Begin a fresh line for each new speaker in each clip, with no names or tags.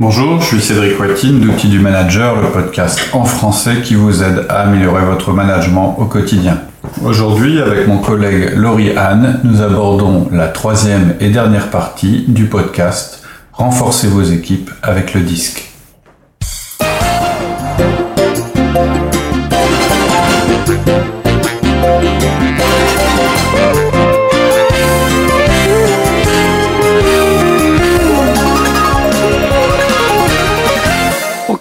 Bonjour, je suis Cédric Watine d'Outils du Manager, le podcast en français qui vous aide à améliorer votre management au quotidien. Aujourd'hui, avec mon collègue Laurie Anne, nous abordons la troisième et dernière partie du podcast Renforcez vos équipes avec le disque.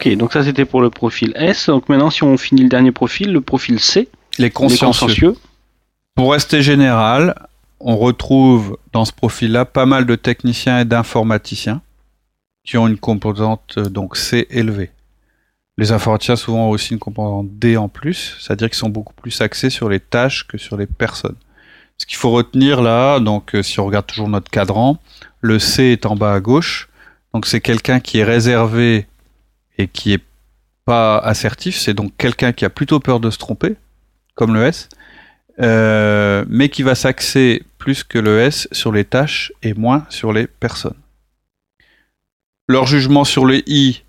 Ok, donc ça c'était pour le profil S. Donc maintenant, si on finit le dernier profil, le profil C,
Les consciencieux.
les consciencieux.
Pour rester général, on retrouve dans ce profil-là pas mal de techniciens et d'informaticiens qui ont une composante euh, donc C élevée. Les informaticiens souvent ont aussi une composante D en plus, c'est-à-dire qu'ils sont beaucoup plus axés sur les tâches que sur les personnes. Ce qu'il faut retenir là, donc euh, si on regarde toujours notre cadran, le C est en bas à gauche, donc c'est quelqu'un qui est réservé et qui est pas assertif, c'est donc quelqu'un qui a plutôt peur de se tromper, comme le S, euh, mais qui va s'axer plus que le S sur les tâches et moins sur les personnes. Leur jugement sur les I,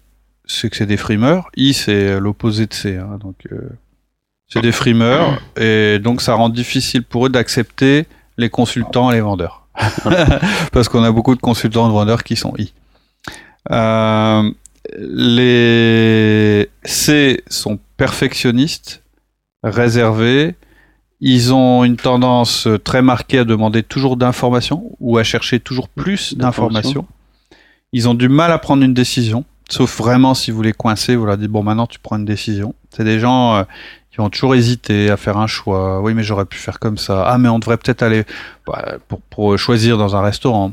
c'est que c'est des frimeurs. I, c'est l'opposé de C. hein, donc, euh, c'est des frimeurs. Et donc, ça rend difficile pour eux d'accepter les consultants et les vendeurs. Parce qu'on a beaucoup de consultants et de vendeurs qui sont I. Euh, les C sont perfectionnistes, réservés. Ils ont une tendance très marquée à demander toujours d'informations ou à chercher toujours plus d'informations. Ils ont du mal à prendre une décision, sauf vraiment si vous les coincez, vous leur dites bon maintenant tu prends une décision. C'est des gens euh, qui vont toujours hésiter à faire un choix. Oui mais j'aurais pu faire comme ça. Ah mais on devrait peut-être aller bah, pour, pour choisir dans un restaurant.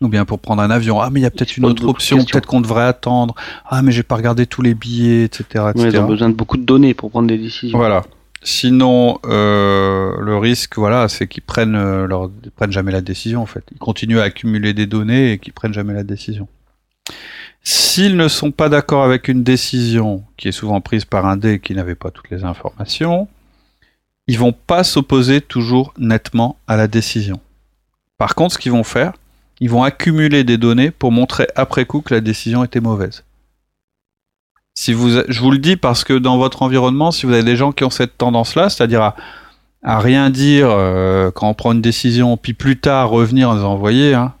Ou bien pour prendre un avion. Ah mais il y a peut-être une autre option, peut-être qu'on devrait attendre. Ah mais j'ai pas regardé tous les billets, etc.
Ouais,
etc.
ils ont besoin de beaucoup de données pour prendre des décisions.
Voilà. Sinon, euh, le risque, voilà, c'est qu'ils prennent, euh, leur, ils prennent jamais la décision en fait. Ils continuent à accumuler des données et qu'ils prennent jamais la décision. S'ils ne sont pas d'accord avec une décision qui est souvent prise par un dé qui n'avait pas toutes les informations, ils vont pas s'opposer toujours nettement à la décision. Par contre, ce qu'ils vont faire, ils vont accumuler des données pour montrer après coup que la décision était mauvaise. Si vous, je vous le dis parce que dans votre environnement, si vous avez des gens qui ont cette tendance-là, c'est-à-dire à, à rien dire euh, quand on prend une décision, puis plus tard revenir en disant, voyez, hein,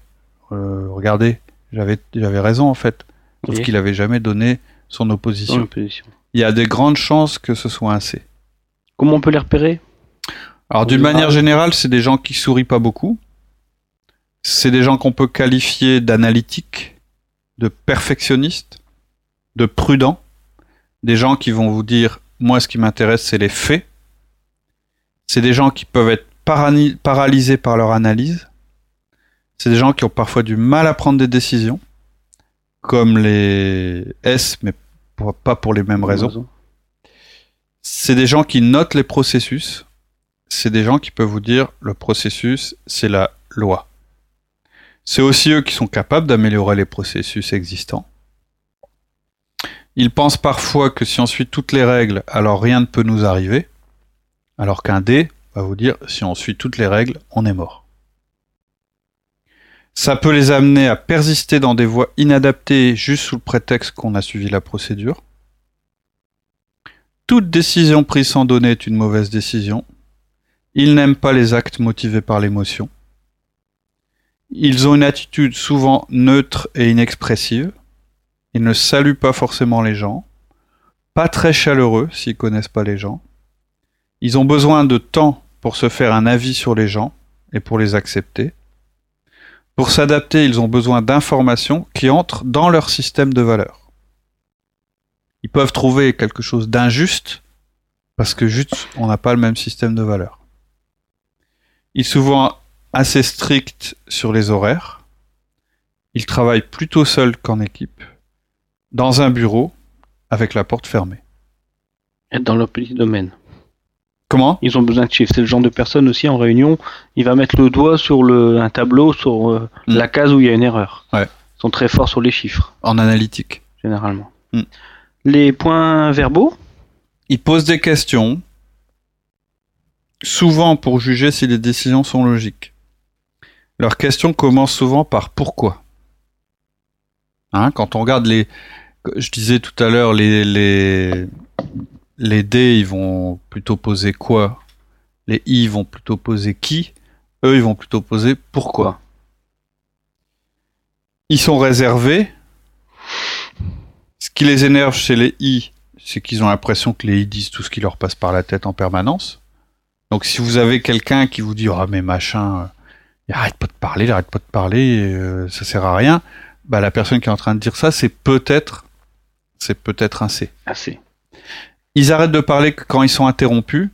euh, regardez, j'avais, raison en fait, sauf qu'il avait jamais donné son opposition. Il y a des grandes chances que ce soit un C.
Comment on peut les repérer?
Alors d'une manière générale, c'est des gens qui sourient pas beaucoup. C'est des gens qu'on peut qualifier d'analytiques, de perfectionnistes, de prudents. Des gens qui vont vous dire, moi ce qui m'intéresse c'est les faits. C'est des gens qui peuvent être paralysés par leur analyse. C'est des gens qui ont parfois du mal à prendre des décisions, comme les S, mais pour- pas pour les mêmes raisons. C'est des gens qui notent les processus. C'est des gens qui peuvent vous dire le processus, c'est la loi. C'est aussi eux qui sont capables d'améliorer les processus existants. Ils pensent parfois que si on suit toutes les règles, alors rien ne peut nous arriver. Alors qu'un dé va vous dire si on suit toutes les règles, on est mort. Ça peut les amener à persister dans des voies inadaptées juste sous le prétexte qu'on a suivi la procédure. Toute décision prise sans donner est une mauvaise décision. Ils n'aiment pas les actes motivés par l'émotion. Ils ont une attitude souvent neutre et inexpressive. Ils ne saluent pas forcément les gens. Pas très chaleureux s'ils connaissent pas les gens. Ils ont besoin de temps pour se faire un avis sur les gens et pour les accepter. Pour s'adapter, ils ont besoin d'informations qui entrent dans leur système de valeurs. Ils peuvent trouver quelque chose d'injuste parce que juste on n'a pas le même système de valeurs. Ils souvent assez stricts sur les horaires. Ils travaillent plutôt seuls qu'en équipe, dans un bureau avec la porte fermée.
Être dans leur petit domaine.
Comment?
Ils ont besoin de chiffres. C'est le genre de personne aussi en réunion, il va mettre le doigt sur le, un tableau, sur euh,
Mm.
la case où il y a une erreur.
Ouais.
Ils sont très forts sur les chiffres,
En analytique.
généralement.
Mm.
Les points verbaux?
Ils posent des questions, souvent pour juger si les décisions sont logiques. Leurs questions commencent souvent par pourquoi. Hein, quand on regarde les, je disais tout à l'heure, les, les, les D, ils vont plutôt poser quoi? Les I vont plutôt poser qui? Eux, ils vont plutôt poser pourquoi? Ils sont réservés. Ce qui les énerve chez les I, c'est qu'ils ont l'impression que les I disent tout ce qui leur passe par la tête en permanence. Donc si vous avez quelqu'un qui vous dit ah mais machin, euh, il arrête pas de parler, il arrête pas de parler, euh, ça sert à rien, bah la personne qui est en train de dire ça, c'est peut-être c'est peut-être un C.
Un C.
Ils arrêtent de parler quand ils sont interrompus,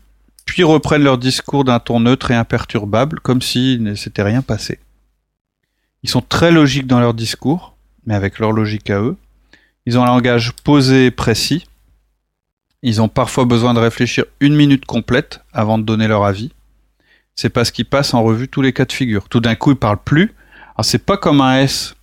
puis reprennent leur discours d'un ton neutre et imperturbable, comme s'il ne s'était rien passé. Ils sont très logiques dans leur discours, mais avec leur logique à eux. Ils ont un langage posé et précis. Ils ont parfois besoin de réfléchir une minute complète avant de donner leur avis. C'est parce qu'ils passent en revue tous les cas de figure. Tout d'un coup, ils parlent plus. Alors c'est pas comme un S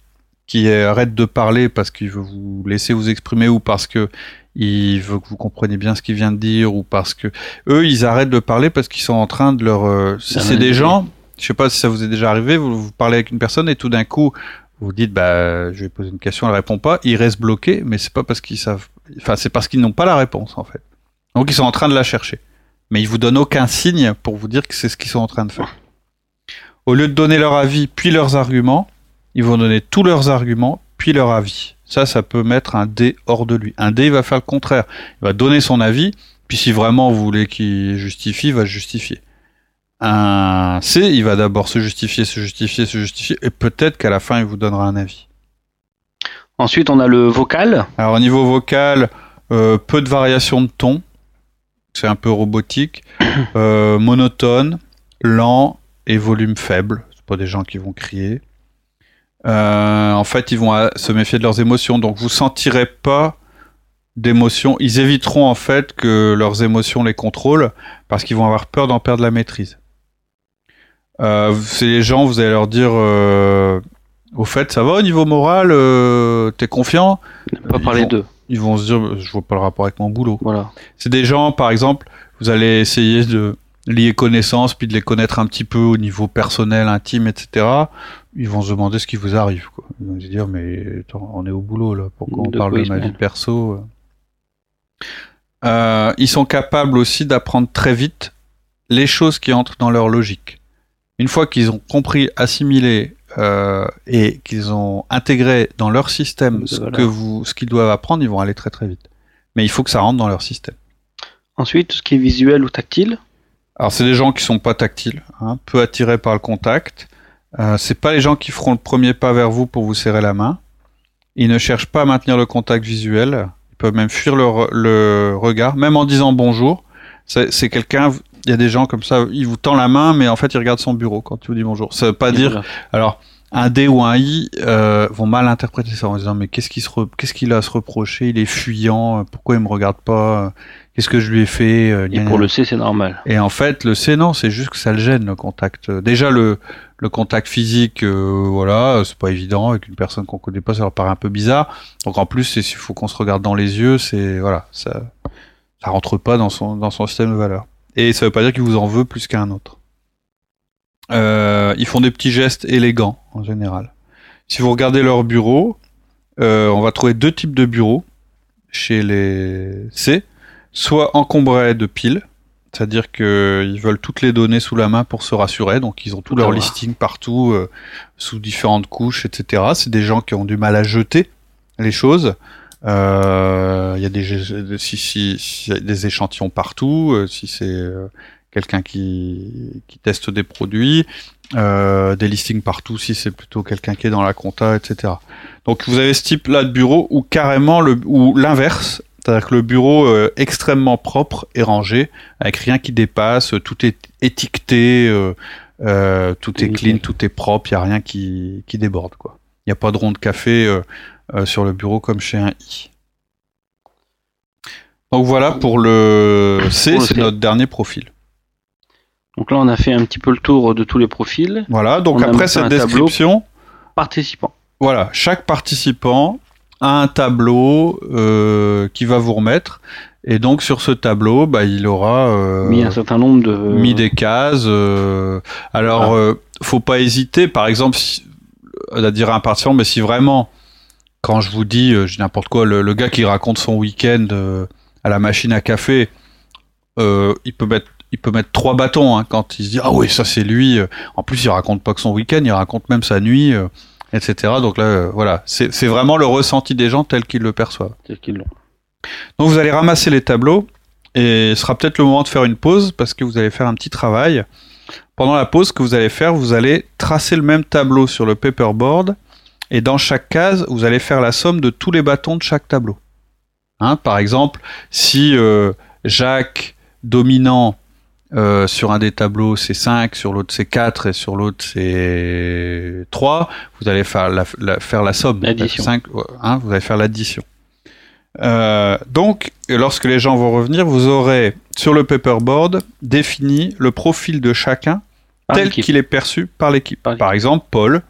qui arrête de parler parce qu'il veut vous laisser vous exprimer ou parce que il veut que vous compreniez bien ce qu'il vient de dire ou parce que eux ils arrêtent de parler parce qu'ils sont en train de leur euh, si c'est des gens je sais pas si ça vous est déjà arrivé vous, vous parlez avec une personne et tout d'un coup vous dites bah je vais poser une question elle répond pas ils restent bloqués mais c'est pas parce qu'ils savent enfin c'est parce qu'ils n'ont pas la réponse en fait donc ils sont en train de la chercher mais ils vous donnent aucun signe pour vous dire que c'est ce qu'ils sont en train de faire au lieu de donner leur avis puis leurs arguments ils vont donner tous leurs arguments puis leur avis ça, ça peut mettre un D hors de lui. Un D, il va faire le contraire. Il va donner son avis, puis si vraiment vous voulez qu'il justifie, il va justifier. Un C, il va d'abord se justifier, se justifier, se justifier, et peut-être qu'à la fin, il vous donnera un avis.
Ensuite, on a le vocal.
Alors, au niveau vocal, euh, peu de variation de ton. C'est un peu robotique. Euh, monotone, lent et volume faible. C'est pas des gens qui vont crier. Euh, en fait, ils vont euh, se méfier de leurs émotions. Donc, vous sentirez pas d'émotions. Ils éviteront en fait que leurs émotions les contrôlent parce qu'ils vont avoir peur d'en perdre la maîtrise. Euh, c'est les gens, vous allez leur dire, au fait, ça va au niveau moral, t'es confiant?
Pas parler d'eux.
Ils vont se dire, je vois pas le rapport avec mon boulot.
Voilà.
C'est des gens, par exemple, vous allez essayer de lier connaissances, puis de les connaître un petit peu au niveau personnel, intime, etc. Ils vont se demander ce qui vous arrive. Quoi. Ils vont se dire, mais attends, on est au boulot là, pourquoi on
De
parle de ma vie perso euh Euh, Ils sont capables aussi d'apprendre très vite les choses qui entrent dans leur logique. Une fois qu'ils ont compris, assimilé euh, et qu'ils ont intégré dans leur système ce que vous, ce qu'ils doivent apprendre, ils vont aller très très vite. Mais il faut que ça rentre dans leur système.
Ensuite, tout ce qui est visuel ou tactile.
Alors c'est des gens qui sont pas tactiles, hein, peu attirés par le contact. Euh, c'est pas les gens qui feront le premier pas vers vous pour vous serrer la main. Ils ne cherchent pas à maintenir le contact visuel. Ils peuvent même fuir le, re- le regard, même en disant bonjour. C'est quelqu'un. Il y a des gens comme ça. Il vous tend la main, mais en fait il regarde son bureau quand il vous dit bonjour. Ça veut pas dire. Alors un D ou un I euh, vont mal interpréter ça en disant mais qu'est-ce qu'il re- qu'est-ce qu'il a à se reprocher? Il est fuyant. euh, Pourquoi il me regarde pas? Qu'est-ce que je lui ai fait Euh,
Et pour le C, c'est normal.
Et en fait, le C, non, c'est juste que ça le gêne, le contact. Déjà, le, le contact physique, euh, voilà, c'est pas évident. Avec une personne qu'on connaît pas, ça leur paraît un peu bizarre. Donc en plus, il faut qu'on se regarde dans les yeux, c'est, voilà, ça, ça rentre pas dans son, dans son système de valeurs. Et ça veut pas dire qu'il vous en veut plus qu'un autre. Euh, ils font des petits gestes élégants, en général. Si vous regardez leur bureau, euh, on va trouver deux types de bureaux chez les C. Soit encombrés de piles, c'est-à-dire qu'ils veulent toutes les données sous la main pour se rassurer, donc ils ont tout leur
D'accord.
listing partout, euh, sous différentes couches, etc. C'est des gens qui ont du mal à jeter les choses. Euh, Il y a des, si, si, si- il y a des échantillons partout, euh, si c'est euh, quelqu'un qui, qui teste des produits, euh, des listings partout si c'est plutôt quelqu'un qui est dans la compta, etc. Donc vous avez ce type-là de bureau ou carrément le ou l'inverse, c'est-à-dire que le bureau euh, extrêmement propre et rangé, avec rien qui dépasse, tout est étiqueté, euh, euh, tout est clean, tout est propre, il y a rien qui, qui déborde quoi. Il n'y a pas de rond de café euh, euh, sur le bureau comme chez un i. Donc voilà pour le C, c'est notre dernier profil.
Donc là, on a fait un petit peu le tour de tous les profils.
Voilà, donc
On
après cette description,
Participants.
Voilà, chaque participant a un tableau euh, qui va vous remettre. Et donc sur ce tableau, bah, il aura euh,
mis un certain nombre de.
mis des cases. euh, alors,
Ah.
euh, faut pas hésiter, par exemple, si- à dire à un participant, mais si vraiment quand je vous dis, euh, n'importe quoi, le, le, gars qui raconte son week-end euh, à la machine à café, euh, il peut mettre il peut mettre trois bâtons hein, quand il se dit ah oui ça c'est lui. En plus il raconte pas que son week-end, il raconte même sa nuit, etc. Donc là voilà, c'est vraiment le ressenti des gens tel qu'ils le perçoivent.
Tel qu'ils l'ont.
Donc vous allez ramasser les tableaux et ce sera peut-être le moment de faire une pause parce que vous allez faire un petit travail. Pendant la pause, ce que vous allez faire, vous allez tracer le même tableau sur le paperboard et dans chaque case, vous allez faire la somme de tous les bâtons de chaque tableau. Hein, par exemple, si euh, Jacques dominant euh, sur un des tableaux c'est 5, sur l'autre c'est 4 et sur l'autre c'est 3, vous allez faire la, faire la somme.
L'addition.
Hein, vous allez faire l'addition. Euh, donc, lorsque les gens vont revenir, vous aurez sur le paperboard défini le profil de chacun tel qu'il est perçu par l'équipe. Par exemple, Paul,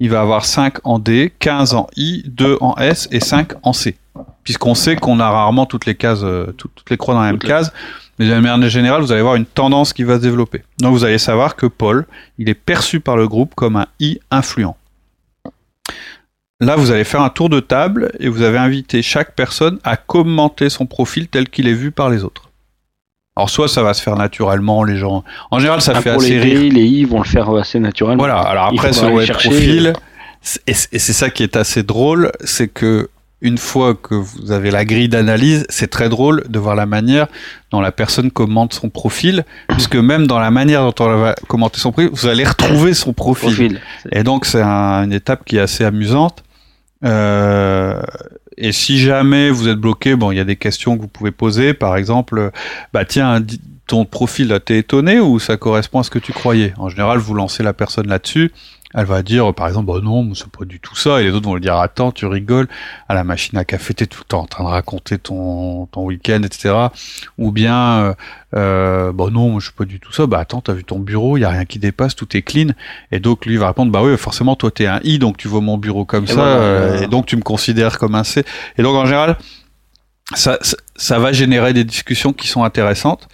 il va avoir 5 en D, 15 en I, 2 en S et 5 en C. Puisqu'on sait qu'on a rarement toutes les cases, euh, toutes, les croix dans la même case. Mais de manière générale, vous allez voir une tendance qui va se développer. Donc vous allez savoir que Paul, il est perçu par le groupe comme un I influent. Là, vous allez faire un tour de table et vous avez invité chaque personne à commenter son profil tel qu'il est vu par les autres. Alors soit ça va se faire naturellement, les gens. En général, ça ah, fait assez
les
rire.
les I vont le faire assez naturellement.
Voilà. Alors après, sur le profil, et c'est ça qui est assez drôle, c'est que une fois que vous avez la grille d'analyse, c'est très drôle de voir la manière dont la personne commente son profil, puisque même dans la manière dont on va commenter son profil, vous allez retrouver son profil. Et donc c'est une étape qui est assez amusante. Euh, et si jamais vous êtes bloqué, bon, il y a des questions que vous pouvez poser. Par exemple, bah tiens, ton profil, t'es étonné ou ça correspond à ce que tu croyais? En général, vous lancez la personne là-dessus elle va dire par exemple bah non c'est pas du tout ça. Et les autres vont lui dire attends tu rigoles. À la machine à café t'es tout le temps en train de raconter ton ton week-end etc ou bien euh, euh, bah non je suis pas du tout ça. Bah attends t'as vu ton bureau il y a rien qui dépasse tout est clean. Et donc lui va répondre bah oui forcément toi t'es un i donc tu vois mon bureau comme ça euh, et donc tu me considères comme un c. Et donc en général ça, ça va générer des discussions qui sont intéressantes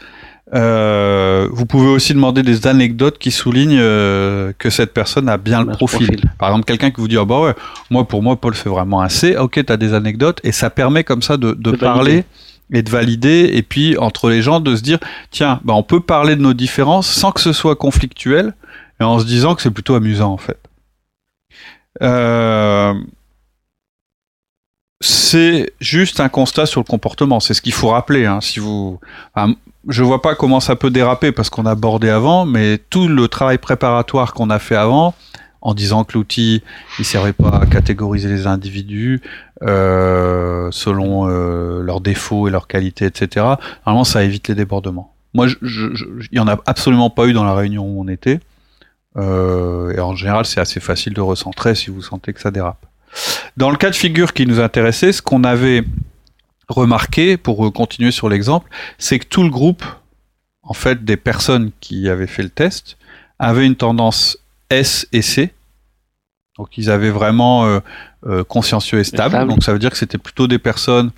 euh, vous pouvez aussi demander des anecdotes qui soulignent euh, que cette personne a bien le profil. Par exemple, quelqu'un qui vous dit oh bah ouais, moi pour moi Paul fait vraiment un C. Ok, tu as des anecdotes et ça permet comme ça de, parler et de valider et puis entre les gens de se dire tiens, bah on peut parler de nos différences sans que ce soit conflictuel et en se disant que c'est plutôt amusant en fait. Euh, c'est juste un constat sur le comportement. C'est ce qu'il faut rappeler. Hein. Si vous, je vois pas comment ça peut déraper parce qu'on a abordé avant, mais tout le travail préparatoire qu'on a fait avant, en disant que l'outil il servait pas à catégoriser les individus euh, selon euh, leurs défauts et leurs qualités, etc. Normalement, ça évite les débordements. Moi, il y en a absolument pas eu dans la réunion où on était. Euh, et en général, c'est assez facile de recentrer si vous sentez que ça dérape. Dans le cas de figure qui nous intéressait, ce qu'on avait remarqué, pour continuer sur l'exemple, c'est que tout le groupe, en fait, des personnes qui avaient fait le test, avait une tendance S et C. Donc ils avaient vraiment euh, euh, consciencieux et stable. Donc ça veut dire que c'était plutôt des personnes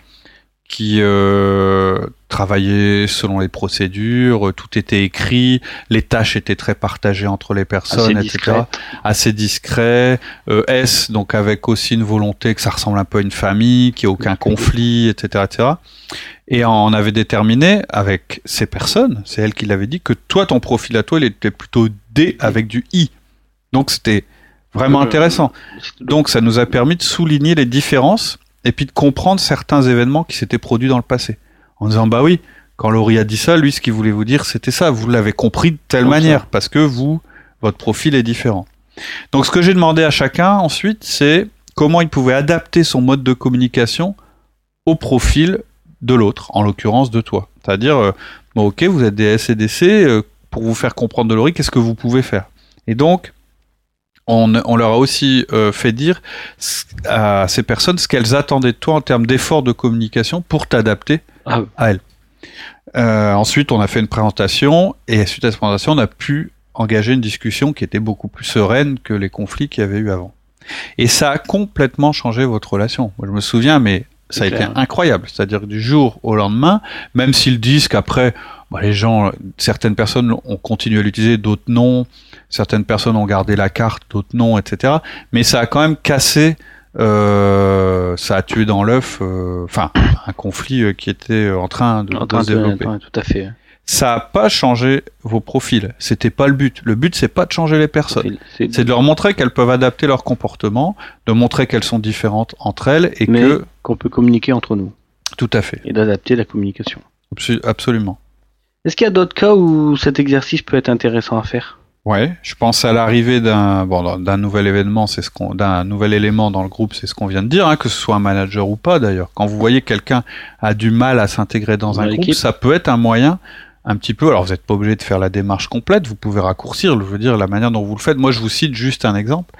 qui euh, travaillaient selon les procédures, tout était écrit, les tâches étaient très partagées entre les personnes, etc. Assez discret. Euh, S, donc avec aussi une volonté que ça ressemble un peu à une famille, qu'il n'y ait aucun conflit, etc., etc. Et on avait déterminé avec ces personnes, c'est elle qui l'avait dit, que toi, ton profil à toi, il était plutôt D avec du I. Donc c'était vraiment euh, intéressant. Donc ça nous a permis de souligner les différences et puis de comprendre certains événements qui s'étaient produits dans le passé. En disant, bah oui, quand Laurie a dit ça, lui, ce qu'il voulait vous dire, c'était ça. Vous l'avez compris de telle manière, parce que vous, votre profil est différent. Donc, ce que j'ai demandé à chacun ensuite, c'est comment il pouvait adapter son mode de communication au profil de l'autre, en l'occurrence de toi. C'est-à-dire, euh, bon, ok, vous êtes des SCDC, euh, pour vous faire comprendre de Laurie, qu'est-ce que vous pouvez faire? Et donc, on, leur a aussi euh, fait dire à ces personnes ce qu'elles attendaient de toi en termes d'efforts de communication pour t'adapter ah à elles. Euh, ensuite, on a fait une présentation et suite à cette présentation, on a pu engager une discussion qui était beaucoup plus sereine que les conflits qu'il y avait eu avant. Et ça a complètement changé votre relation. Moi, je me souviens, mais ça a été incroyable. C'est-à-dire du jour au lendemain, même s'ils disent qu'après, bah, les gens, certaines personnes ont continué à l'utiliser, d'autres non. Certaines personnes ont gardé la carte, d'autres non, etc. Mais ça a quand même cassé euh, ça a tué dans l'œuf, euh, enfin, un conflit euh, qui était en train de,
En
de
train
se développer.
tout à fait.
Ça a pas changé vos profils. C'était pas le but. Le but, c'est pas de changer les personnes.
C'est
de leur montrer qu'elles peuvent adapter leur comportement, de montrer qu'elles sont différentes entre elles et
mais
que,
qu'on peut communiquer entre nous
tout à fait,
et d'adapter la communication.
Absolument.
Est-ce qu'il y a d'autres cas où cet exercice peut être intéressant à faire?
Ouais, je pense à l'arrivée d'un bon, d'un nouvel événement, c'est ce qu'on d'un nouvel élément dans le groupe, c'est ce qu'on vient de dire, hein, que ce soit un manager ou pas d'ailleurs. Quand vous voyez que quelqu'un a du mal à s'intégrer dans
Dans
un groupe, ça peut être un moyen un petit peu. Alors vous n'êtes pas obligé de faire la démarche complète, vous pouvez raccourcir, je veux dire la manière dont vous le faites. Moi, je vous cite juste un exemple,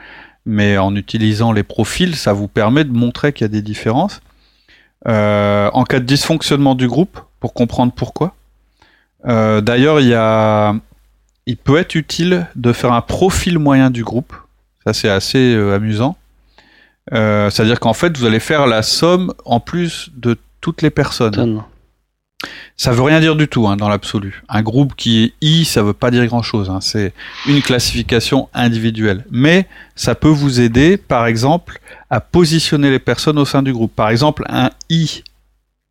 mais en utilisant les profils, ça vous permet de montrer qu'il y a des différences. Euh, en cas de dysfonctionnement du groupe, pour comprendre pourquoi. Euh, D'ailleurs, il y a il peut être utile de faire un profil moyen du groupe. Ça, c'est assez euh, amusant. Euh, C'est-à-dire qu'en fait, vous allez faire la somme en plus de toutes les personnes.
Tonne.
Ça veut rien dire du tout hein, dans l'absolu. Un groupe qui est I, ça veut pas dire grand-chose. hein. C'est une classification individuelle. Mais ça peut vous aider, par exemple, à positionner les personnes au sein du groupe. Par exemple, un I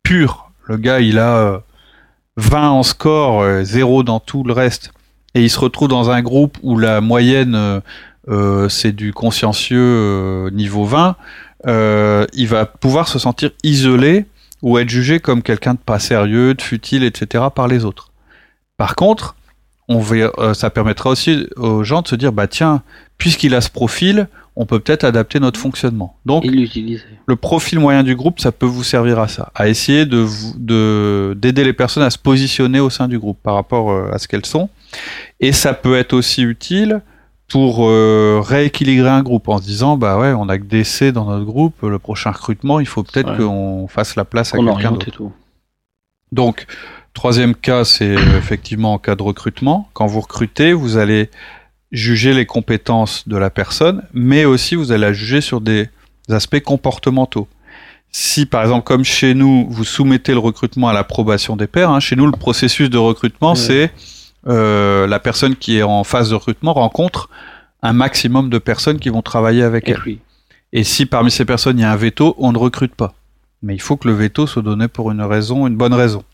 pur. Le gars, il a euh, 20 en score, euh, 0 dans tout le reste. Et il se retrouve dans un groupe où la moyenne, euh, euh, c'est du consciencieux euh, niveau 20. euh, il va pouvoir se sentir isolé ou être jugé comme quelqu'un de pas sérieux, de futile, etc. par les autres. Par contre, on va, ça permettra aussi aux gens de se dire, bah tiens, puisqu'il a ce profil, on peut peut-être adapter notre fonctionnement. Donc, le profil moyen du groupe, ça peut vous servir à ça, à essayer de d'aider les personnes à se positionner au sein du groupe par rapport à ce qu'elles sont. Et ça peut être aussi utile pour euh, rééquilibrer un groupe en se disant bah ouais, on a que des C dans notre groupe, le prochain recrutement, il faut peut-être
Ouais.
qu'on fasse la place à quelqu'un d'autre. Donc, troisième cas, c'est effectivement en cas de recrutement. Quand vous recrutez, vous allez juger les compétences de la personne, mais aussi vous allez la juger sur des aspects comportementaux. Si, par exemple, comme chez nous, vous soumettez le recrutement à l'approbation des pairs, hein, chez nous, le processus de recrutement,
Ouais.
c'est euh, la personne qui est en phase de recrutement rencontre un maximum de personnes qui vont travailler avec
Et
elle. Et si parmi ces personnes il y a un veto, on ne recrute pas. Mais il faut que le veto soit donné pour une raison, une bonne raison.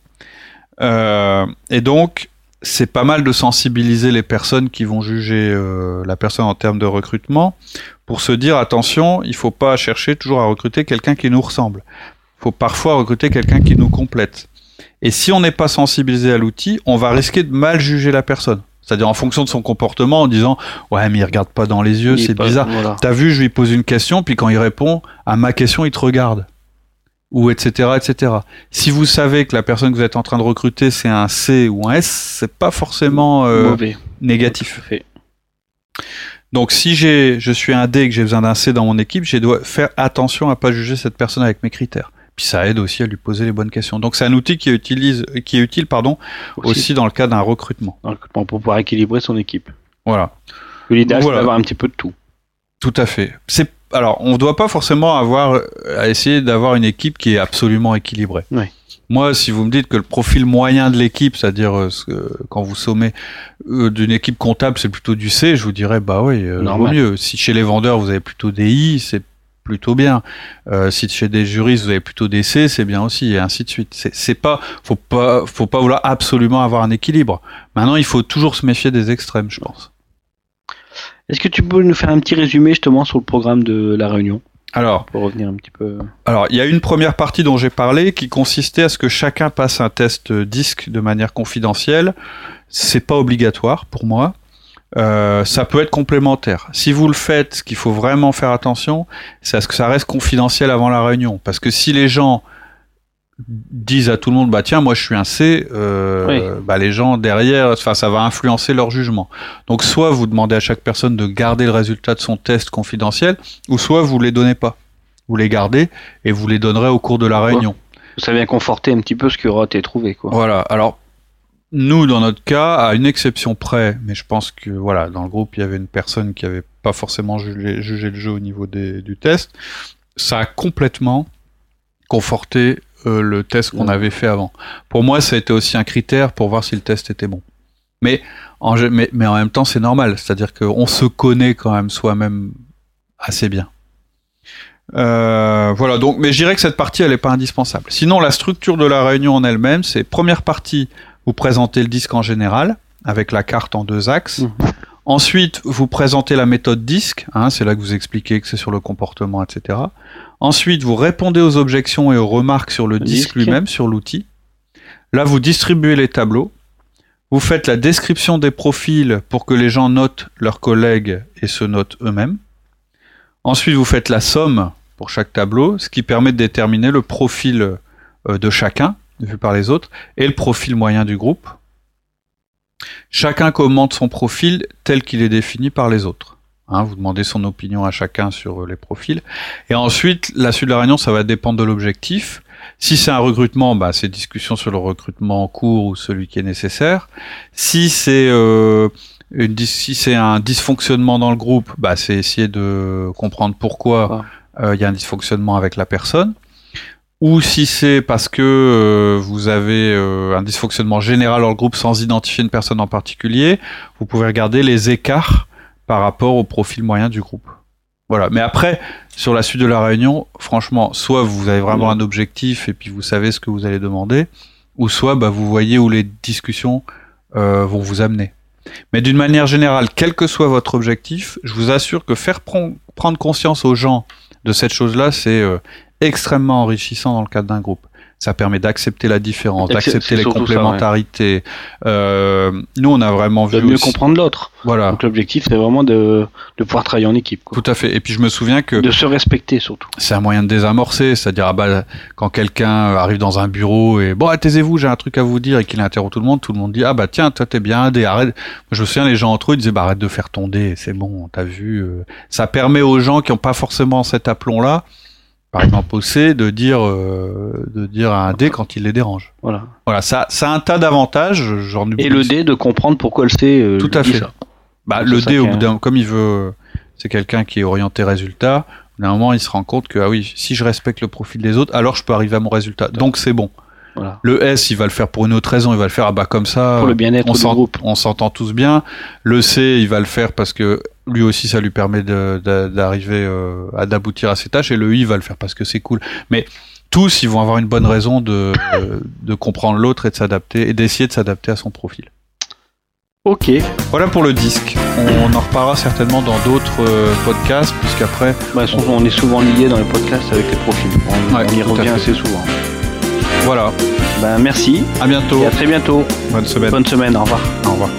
Euh, et donc, c'est pas mal de sensibiliser les personnes qui vont juger euh, la personne en termes de recrutement pour se dire attention, il faut pas chercher toujours à recruter quelqu'un qui nous ressemble. Il faut parfois recruter quelqu'un qui nous complète. Et si on n'est pas sensibilisé à l'outil, on va risquer de mal juger la personne. C'est-à-dire en fonction de son comportement, en disant ouais mais il regarde pas dans les yeux, c'est bizarre.
Voilà.
T'as vu, je lui pose une question, puis quand il répond à ma question, il te regarde. Ou etc. etc. Si vous savez que la personne que vous êtes en train de recruter, c'est un C ou un S, c'est pas forcément euh, négatif. Donc si j'ai, je suis un D et que j'ai besoin d'un C dans mon équipe, je dois faire attention à pas juger cette personne avec mes critères. Puis ça aide aussi à lui poser les bonnes questions. Donc c'est un outil qui, utilise, qui est utile pardon, aussi dans le cas d'un recrutement.
dans le recrutement pour pouvoir équilibrer son équipe.
Voilà.
L'idéal,
Voilà.
c'est d'avoir un petit peu de tout.
Tout à fait. C'est alors on ne doit pas forcément avoir euh, à essayer d'avoir une équipe qui est absolument équilibrée. Moi, si vous me dites que le profil moyen de l'équipe, c'est-à-dire euh, quand vous sommez euh, d'une équipe comptable, c'est plutôt du C, je vous dirais bah oui, euh, vaut mieux. Si chez les vendeurs vous avez plutôt des I, c'est plutôt bien. Euh, si chez des juristes vous avez plutôt des C, c'est bien aussi, et ainsi de suite. C'est pas, faut pas, faut pas vouloir absolument avoir un équilibre. Maintenant, il faut toujours se méfier des extrêmes, je pense.
Est-ce que tu peux nous faire un petit résumé justement sur le programme de la réunion?
Alors.
pour revenir un petit peu
Alors, il y a une première partie dont j'ai parlé qui consistait à ce que chacun passe un test disque de manière confidentielle. C'est pas obligatoire pour moi. Euh, ça peut être complémentaire. Si vous le faites, ce qu'il faut vraiment faire attention, c'est à ce que ça reste confidentiel avant la réunion. Parce que si les gens disent à tout le monde, bah tiens, moi je suis un C, euh,
Oui.
bah les gens derrière, enfin ça va influencer leur jugement. Donc soit vous demandez à chaque personne de garder le résultat de son test confidentiel, ou soit vous les donnez pas. Vous les gardez et vous les donnerez au cours de la réunion.
Ça vient conforter un petit peu ce que aura été trouvé. Quoi.
Voilà. Alors, nous, dans notre cas, à une exception près, mais je pense que voilà, dans le groupe, il y avait une personne qui avait pas forcément jugé, jugé le jeu au niveau des- du test. Ça a complètement conforté euh, le test qu'on
Ouais.
avait fait avant. Pour moi, ça a été aussi un critère pour voir si le test était bon. Mais en, gé- mais, mais en même temps, c'est normal. C'est-à-dire qu'on se connaît quand même soi-même assez bien. Euh, voilà, donc, mais je dirais que cette partie, elle n'est pas indispensable. Sinon, la structure de la réunion en elle-même, c'est première partie, vous présentez le disque en général, avec la carte en deux axes.
Mhm.
Ensuite, vous présentez la méthode disque, hein, c'est là que vous expliquez que c'est sur le comportement, etc. Ensuite, vous répondez aux objections et aux remarques sur le,
Le
disque
disque.
lui-même, sur l'outil. Là, vous distribuez les tableaux. Vous faites la description des profils pour que les gens notent leurs collègues et se notent eux-mêmes. Ensuite, vous faites la somme pour chaque tableau, ce qui permet de déterminer le profil euh, de chacun, vu par les autres, et le profil moyen du groupe. Chacun commente son profil tel qu'il est défini par les autres. Hein, vous demandez son opinion à chacun sur euh, les profils. Et ensuite, la suite de la réunion, ça va dépendre de l'objectif. Si c'est un recrutement, bah, c'est discussion sur le recrutement en cours ou celui qui est nécessaire. Si c'est euh, une si c'est un dysfonctionnement dans le groupe, bah, c'est essayer de comprendre pourquoi? euh, il y a un dysfonctionnement avec la personne. Ou si c'est parce que euh, vous avez euh, un dysfonctionnement général dans le groupe sans identifier une personne en particulier, vous pouvez regarder les écarts par rapport au profil moyen du groupe. Voilà. Mais après, sur la suite de la réunion, franchement, soit vous avez vraiment un objectif et puis vous savez ce que vous allez demander, ou soit bah, vous voyez où les discussions euh, vont vous amener. Mais d'une manière générale, quel que soit votre objectif, je vous assure que faire prendre conscience aux gens de cette chose-là, c'est euh, extrêmement enrichissant dans le cadre d'un groupe. Ça permet d'accepter la différence, d'accepter les
ça,
complémentarités. Euh, nous, on a vraiment
De
vu
mieux
aussi-
comprendre l'autre.
Voilà,
Donc l'objectif, c'est vraiment de, de pouvoir travailler en équipe. quoi.
tout à fait. Et puis je me souviens que
De se respecter surtout.
c'est un moyen de désamorcer, c'est-à-dire ah bah, quand quelqu'un arrive dans un bureau et bon, ah, taisez-vous, j'ai un truc à vous dire et qu'il interrompt tout le monde, tout le monde dit ah bah tiens, toi t'es bien dé, arrête. Moi, je me souviens les gens entre eux ils disaient bah arrête de faire ton dé, c'est bon, t'as vu. euh. Ça permet aux gens qui n'ont pas forcément cet aplomb-là, par exemple au C, de dire euh, de dire à un dé quand il les dérange.
Voilà.
Voilà, ça, ça a un tas d'avantages. J'en ai
Et le dé de comprendre pourquoi le C. euh,
Tout à fait.
ça.
Bah,
C'est
le dé, au bout d'un, comme il veut, c'est quelqu'un qui est orienté résultat. Au bout d'un moment, il se rend compte que ah oui, si je respecte le profil des autres, alors je peux arriver à mon résultat. Donc c'est bon.
Voilà.
Le S, il va le faire pour une autre raison. Il va le faire ah bah comme ça.
Pour le bien-être
on,
groupe.
on s'entend tous bien. Le C, il va le faire parce que lui aussi, ça lui permet d'arriver euh, à d'aboutir à ses tâches. Et le I, il va le faire parce que c'est cool. Mais tous, ils vont avoir une bonne raison de, de comprendre l'autre et de s'adapter et d'essayer de s'adapter à son profil.
Ok.
Voilà pour le disque. On en reparlera certainement dans d'autres euh, podcasts, puisqu'après,
Bah, son- on est souvent lié dans les podcasts avec les profils. On,
Ouais,
on y revient assez souvent.
Voilà.
Ben, merci
À bientôt.
et à très bientôt.
Bonne semaine.
Bonne semaine. Au revoir.
Au revoir.